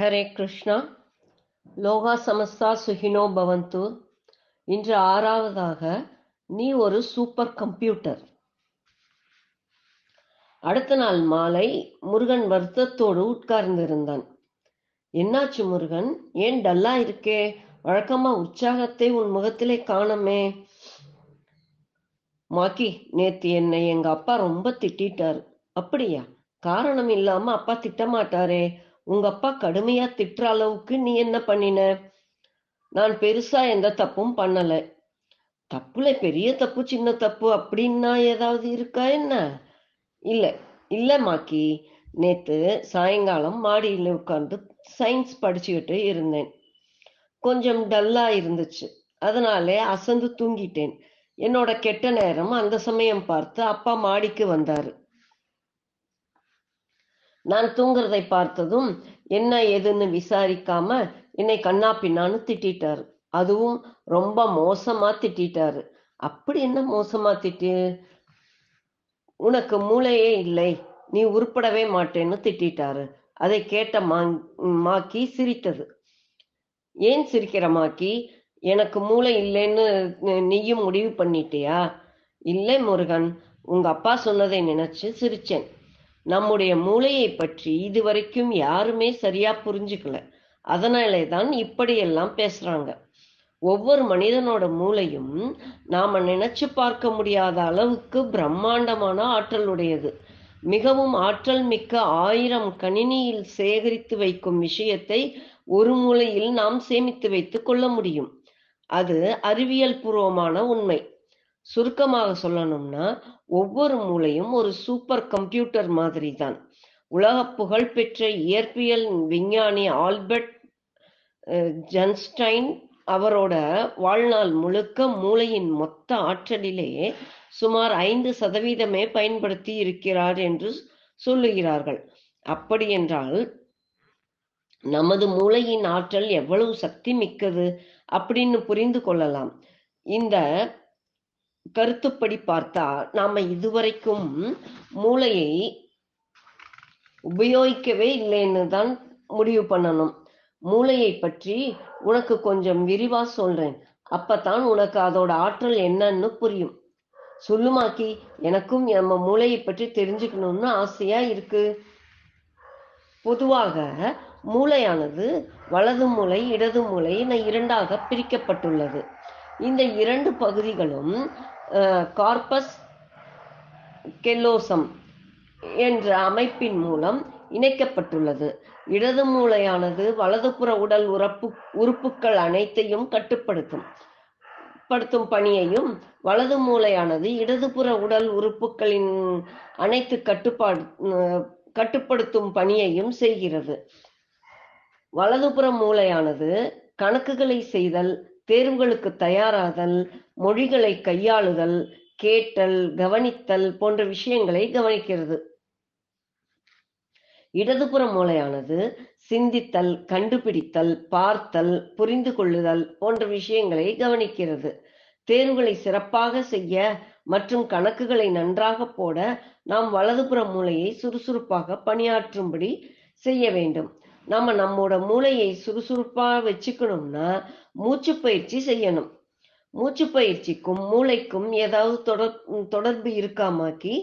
ஹரே கிருஷ்ணா லோகா சமஸ்தா சுகினோ பவந்து இன்று ஆறாவதாக நீ ஒரு சூப்பர் கம்ப்யூட்டர் அடுத்த நாள் மாலை முருகன் வருத்தத்தோடு உட்கார்ந்திருந்தான். என்னாச்சு முருகன்? ஏன் டல்லா இருக்கே? வழக்கமா உற்சாகத்தை உன் முகத்திலே காணமே. மாக்கி நேத்து என்னை எங்க அப்பா ரொம்ப திட்டாரு அப்படியா? காரணம் இல்லாம அப்பா திட்டமாட்டாரே. உங்க அப்பா கடுமையா திட்டுற அளவுக்கு நீ என்ன பண்ணின? நான் பெருசா எந்த தப்பும் பண்ணல. தப்புல பெரிய தப்பு சின்ன தப்பு அப்படின்னா ஏதாவது இருக்கா என்ன? இல்ல இல்ல மாக்கி. நேத்து சாயங்காலம் மாடியில உட்கார்ந்து சயின்ஸ் படிச்சுக்கிட்டு இருந்தேன். கொஞ்சம் டல்லா இருந்துச்சு. அதனாலே அசந்து தூங்கிட்டேன். என்னோட கெட்ட நேரம் அந்த சமயம் பார்த்து அப்பா மாடிக்கு வந்தாரு. நான் தூங்குறதை பார்த்ததும் என்ன ஏதுன்னு விசாரிக்காம என்னை கண்ணா பின்னான்னு திட்டாரு அதுவும் ரொம்ப மோசமா திட்டாரு அப்படி என்ன மோசமா திட்டு? உனக்கு மூளையே இல்லை நீ உருப்படவே மாட்டேன்னு திட்டாரு அதை கேட்ட மாக்கி சிரித்தது. ஏன் சிரிக்கிற மாக்கி? எனக்கு மூளை இல்லைன்னு நீயும் முடிவு பண்ணிட்டியா? இல்லை முருகன் உங்க அப்பா சொன்னதை நினைச்சு சிரிச்சேன். நம்முடைய மூளையை பற்றி இதுவரைக்கும் யாருமே சரியா புரிஞ்சுக்கல. அதனாலே தான் இப்படியெல்லாம் பேசுறாங்க. ஒவ்வொரு மனிதனோட மூளையும் நாம நினைச்சு பார்க்க முடியாத அளவுக்கு பிரம்மாண்டமான ஆற்றல் உடையது மிகவும் ஆற்றல் மிக்க ஆயிரம் கணினியில் சேகரித்து வைக்கும் விஷயத்தை ஒரு மூலையில் நாம் சேமித்து வைத்துக் கொள்ள முடியும். அது அறிவியல் பூர்வமான உண்மை. சுருக்கமாக சொல்லணும்னா ஒவ்வொரு மூளையும் ஒரு சூப்பர் கம்ப்யூட்டர் மாதிரி தான் உலக புகழ்பெற்ற இயற்பியல் விஞ்ஞானி ஆல்பர்ட் ஜன்ஸ்டைன் அவரோட வாழ்நாள் முழுக்க மூளையின் மொத்த ஆற்றலிலே சுமார் ஐந்து சதவீதமே பயன்படுத்தி இருக்கிறார் என்று சொல்லுகிறார்கள். அப்படி என்றால் நமது மூளையின் ஆற்றல் எவ்வளவு சக்தி மிக்கது அப்படின்னு புரிந்து கொள்ளலாம். இந்த கருத்துப்படி பார்த்தா நாம இதுவரைக்கும் மூளையை உபயோகிக்கவே இல்லைன்னு தான் முடிவு பண்ணணும். மூளையை பற்றி உனக்கு கொஞ்சம் விரிவா சொல்றேன். அப்பதான் உனக்கு அதோட ஆற்றல் என்னன்னு புரியும். சொல்லுமாக்கி எனக்கும் நம்ம மூளையை பற்றி தெரிஞ்சுக்கணும்னு ஆசையா இருக்கு? பொதுவாக மூளையானது வலது மூளை இடது மூளை என இரண்டாக பிரிக்கப்பட்டுள்ளது. இந்த இரண்டு பகுதிகளும் கார்பஸ் கெல்லோசம் என்ற அமைப்பின் மூலம் இணைக்கப்பட்டுள்ளது. இடது மூளையானது வலதுபுற உடல் உறுப்பு உறுப்புகள் அனைத்தையும் கட்டுப்படுத்தும் படுத்தும் பணியையும் வலது மூளையானது இடதுபுற உடல் உறுப்புகளின் அனைத்து கட்டுப்பாடு கட்டுப்படுத்தும் பணியையும் செய்கிறது. வலதுபுற மூளையானது கணக்குகளை செய்தல் தேர்வுகளுக்கு தயாராதல் மொழிகளை கையாளுதல் கேட்டல் கவனித்தல் போன்ற விஷயங்களை கவனிக்கிறது. இடதுபுற மூளையானது சிந்தித்தல் கண்டுபிடித்தல் பார்த்தல் புரிந்து கொள்ளுதல் போன்ற விஷயங்களை கவனிக்கிறது. தேர்வுகளை சிறப்பாக செய்ய மற்றும் கணக்குகளை நன்றாக போட நாம் வலதுபுற மூளையை சுறுசுறுப்பாக பணியாற்றும்படி செய்ய வேண்டும். நம்ம நம்மோட மூளையை சுறுசுறுப்பா வச்சுக்கணும்னா மூச்சு பயிற்சி செய்யணும். மூச்சு பயிற்சிக்கும் மூளைக்கும் ஏதாவது தொடர் தொடர்பு இருக்காமாக்கி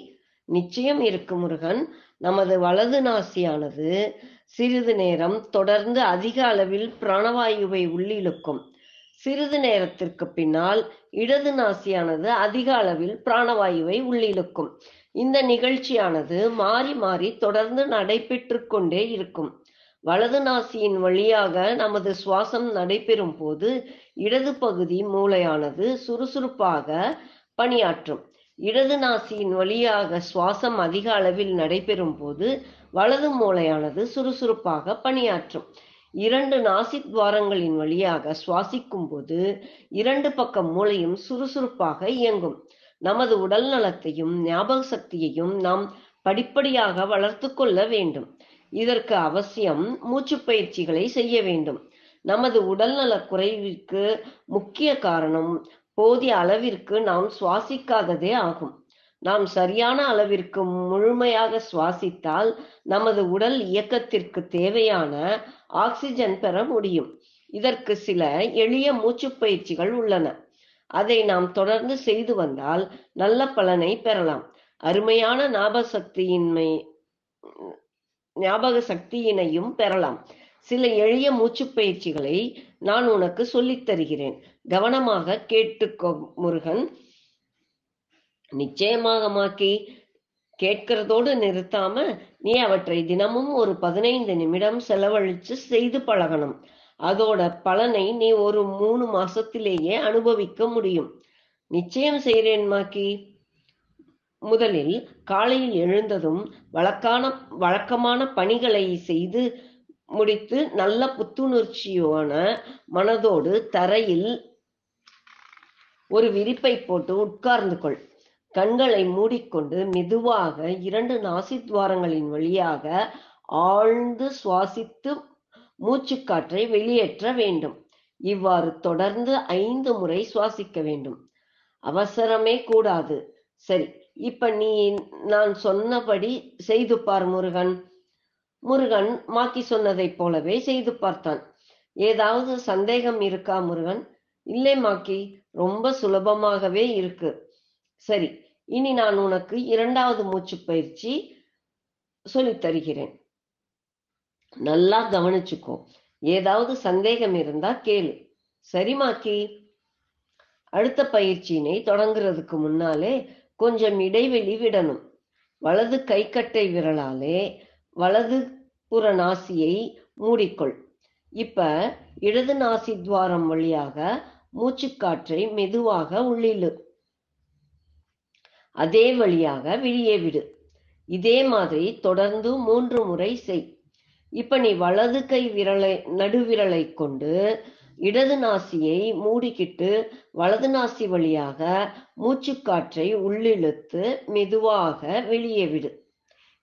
நிச்சயம் இருக்கு முருகன். நமது வலது நாசியானது சிறிது நேரம் தொடர்ந்து அதிக அளவில் பிராணவாயுவை உள்ளிழுக்கும். சிறிது நேரத்திற்கு பின்னால் இடது நாசியானது அதிக அளவில் பிராணவாயுவை உள்ளிழுக்கும். இந்த நிகழ்ச்சியானது மாறி மாறி தொடர்ந்து நடைபெற்று கொண்டே இருக்கும். வலது நாசியின் வழியாக நமது சுவாசம் நடைபெறும் போது இடது பகுதி மூளையானது சுறுசுறுப்பாக பணியாற்றும். இடது நாசியின் வழியாக சுவாசம் அதிக அளவில் நடைபெறும் போது வலது மூளையானது சுறுசுறுப்பாக பணியாற்றும். இரண்டு நாசி துவாரங்களின் வழியாக சுவாசிக்கும் போது இரண்டு பக்கம் மூளையும் சுறுசுறுப்பாக இயங்கும். நமது உடல் நலத்தையும் ஞாபக சக்தியையும் நாம் படிப்படியாக வளர்த்து கொள்ள வேண்டும். இதற்கு அவசியம் மூச்சு பயிற்சிகளை செய்ய வேண்டும். நமது உடல்நல குறைவிற்கு முக்கிய காரணம் போதிய அளவிற்கு நாம் சுவாசிக்காததே ஆகும். நாம் சரியான அளவிற்கு முழுமையாக சுவாசித்தால் நமது உடல் இயக்கத்திற்கு தேவையான ஆக்சிஜன் பெற முடியும். இதற்கு சில எளிய மூச்சு பயிற்சிகள் உள்ளன. அதை நாம் தொடர்ந்து செய்து வந்தால் நல்ல பலனை பெறலாம். அருமையான ஞாபகசக்தியின்மை ஞாபக சக்தியினையும் பெறலாம். சில எளிய மூச்சுப் பயிற்சிகளை நான் உனக்கு சொல்லித் தருகிறேன். கவனமாக கேட்டுக்கோ முருகன். நிச்சயமாக மாக்கி. கேட்கிறதோடு நிறுத்தாம நீ அவற்றை தினமும் ஒரு பதினைந்து நிமிடம் செலவழிச்சு செய்து பழகணும். அதோட பலனை நீ ஒரு மூணு மாசத்திலேயே அனுபவிக்க முடியும். நிச்சயம் செய்கிறேன் மாக்கி. முதலில் காலையில் எழுந்ததும் வழக்கான வழக்கமான பணிகளை செய்து முடித்து நல்ல புத்துணர்ச்சியான மனதோடு தரையில் ஒரு விரிப்பை போட்டு உட்கார்ந்து கொள். கண்களை மூடிக்கொண்டு மெதுவாக இரண்டு நாசித்வாரங்களின் வழியாக ஆழ்ந்து சுவாசித்து மூச்சுக்காற்றை வெளியேற்ற வேண்டும். இவ்வாறு தொடர்ந்து ஐந்து முறை சுவாசிக்க வேண்டும். அவசரமே கூடாது. சரி இப்ப நீ நான் சொன்னபடி செய்து பார் முருகன். முருகன் மாக்கி சொன்னதைப் போலவே செய்து பார்த்தான். ஏதாவது சந்தேகம் இருக்கா முருகன்? இல்லை மாக்கி ரொம்ப சுலபமாகவே இருக்கு. சரி இனி நான் உனக்கு இரண்டாவது மூச்சு பயிற்சி சொல்லித் தருகிறேன். நல்லா கவனிச்சுக்கோ. ஏதாவது சந்தேகம் இருந்தா கேளு. சரி மாக்கி அடுத்த பயிற்சியினை தொடங்குறதுக்கு முன்னாலே கொஞ்சம் இடைவெளி விடணும். வலது கைக்கட்டை விரலாலே வலது புற நாசியை மூடிக்கொள். இப்ப இடது நாசி துவாரம் வழியாக மூச்சுக்காற்றை மெதுவாக உள்ளிழு அதே வழியாக வெளியே விடு. இதே மாதிரி தொடர்ந்து மூன்று முறை செய். இப்ப நீ வலது கை விரலை நடுவிரலை கொண்டு இடது நாசியை மூடிக்கிட்டு வலது நாசி வழியாக மூச்சுக்காற்றை உள்ளிழுத்து மெதுவாக வெளியே விடு.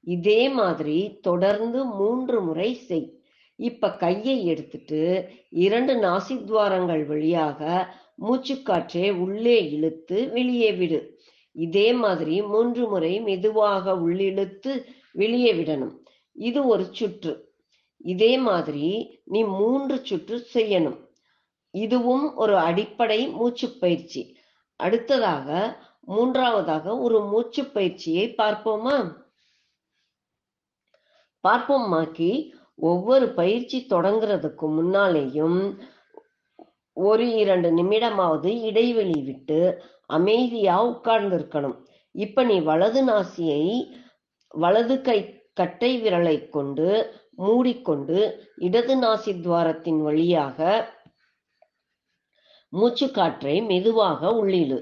இதே மாதிரி தொடர்ந்து மூன்று முறை செய். இப்ப கையை எடுத்துட்டு இரண்டு நாசி துவாரங்கள் வழியாக மூச்சுக்காற்றை உள்ளே இழுத்து வெளியே விடு. இதே மாதிரி மூன்று முறை மெதுவாக உள்ளிழுத்து வெளியே விடணும். இது ஒரு சுற்று. இதே மாதிரி நீ மூன்று சுற்று செய்யணும். இதுவும் ஒரு அடிப்படை மூச்சு பயிற்சி. அடுத்ததாக மூன்றாவதாக ஒரு மூச்சு பயிற்சியை பார்ப்போமா? பார்ப்போம் மாக்கி ஒவ்வொரு பயிற்சி தொடங்குறதுக்கு முன்னாலேயும் ஒரு இரண்டு நிமிடமாவது இடைவெளி விட்டு அமைதியா உட்கார்ந்து இருக்கணும் இப்ப நீ வலது நாசியை வலது கை கட்டை விரலை கொண்டு மூடிக்கொண்டு இடது நாசி துவாரத்தின் வழியாக மூச்சுக்காற்றை மெதுவாக உள்ளிழு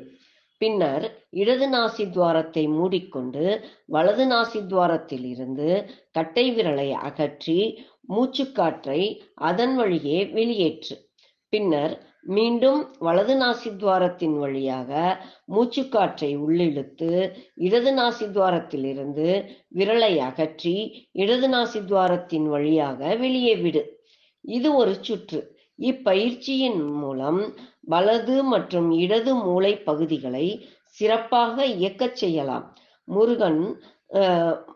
பின்னர் இடது நாசி துவாரத்தை மூடிக்கொண்டு வலது நாசி துவாரத்தில் இருந்து கட்டை விரலை அகற்றி மூச்சுக்காற்றை அதன் வழியே வெளியேற்று. பின்னர் மீண்டும் வலது நாசி துவாரத்தின் வழியாக மூச்சுக்காற்றை உள்ளிழுத்து இடது நாசி துவாரத்தில் இருந்து விரலை அகற்றி இடது நாசி துவாரத்தின் வழியாக வெளியே விடு. இது ஒரு சுற்று. இப்பயிற்சியின் மூலம் வலது மற்றும் இடது மூளை பகுதிகளை சிறப்பாக இயக்கச் செய்யலாம். முருகன்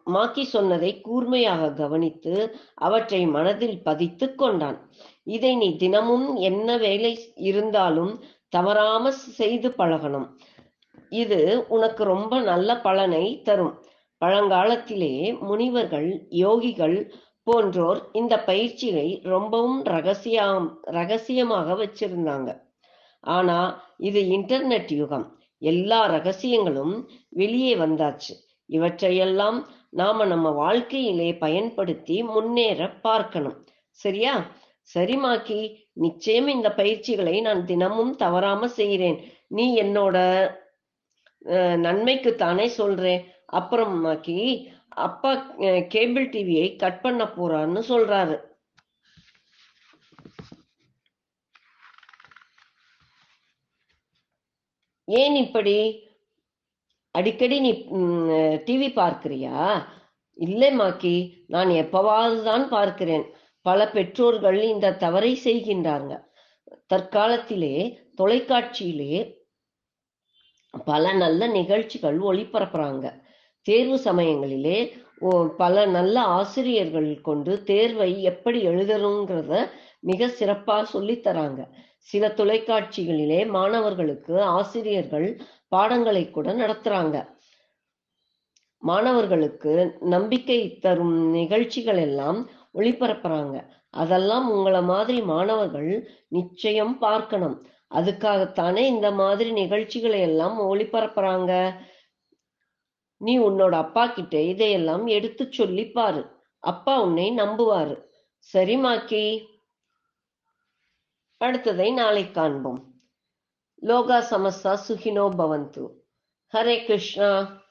மாக்கி சொன்னதை கூர்மையாக கவனித்து அவற்றை மனதில் பதித்துக் கொண்டான். இதை நீ தினமும் என்ன வேலை இருந்தாலும் தவறாம செய்து பழகணும். இது உனக்கு ரொம்ப நல்ல பலனை தரும். பழங்காலத்திலே முனிவர்கள் யோகிகள் போன்றோர் இந்த பயிற்சியை ரொம்பவும் ரகசியம் ரகசியமாக வச்சிருந்தாங்க. ஆனா இது இன்டர்நெட் யுகம். எல்லா ரகசியங்களும் வெளியே வந்தாச்சு. இவற்றையெல்லாம் நாம நம்ம வாழ்க்கையிலே பயன்படுத்தி முன்னேற பார்க்கணும். சரியா? சரிமாக்கி நிச்சயம் இந்த பயிற்சிகளை நான் தினமும் தவறாம செய்கிறேன் நீ என்னோட நன்மைக்கு தானே சொல்றேன். அப்புறமாக்கி அப்பா கேபிள் டிவியை கட் பண்ண போறான்னு சொல்றாரு. ஏன் இப்படி? அடிக்கடி நீ டிவி பார்க்கிறியா? இல்லை மாக்கி நான் எப்பவாவது தான் பார்க்கிறேன். பல பெற்றோர்கள் இந்த தவறை செய்கின்றாங்க. தற்காலத்திலே தொலைக்காட்சியிலே பல நல்ல நிகழ்ச்சிகள் ஒளிபரப்புறாங்க. தேர்வு சமயங்களிலே ஓ- பல நல்ல ஆசிரியர்கள் கொண்டு தேர்வை எப்படி எழுதணுங்கிறத மிக சிறப்பா சொல்லி தராங்க. சில தொலைக்காட்சிகளிலே மாணவர்களுக்கு ஆசிரியர்கள் பாடங்களை கூட நடத்துறாங்க. மாணவர்களுக்கு நம்பிக்கை தரும் நிகழ்ச்சிகள் எல்லாம் ஒளிபரப்புறாங்க. அதெல்லாம் உங்களை மாதிரி மாணவர்கள் நிச்சயம் பார்க்கணும். அதுக்காகத்தானே இந்த மாதிரி நிகழ்ச்சிகளை எல்லாம் ஒளிபரப்புறாங்க. நீ உன்னோட அப்பா கிட்ட இதையெல்லாம் எடுத்து சொல்லி பாரு. அப்பா உன்னை நம்புவாரு. சரி மாக்கி. அடுத்ததை நாளை காண்போம். லோகா சமஸ்தா சுகினோ பவந்து. ஹரே கிருஷ்ணா.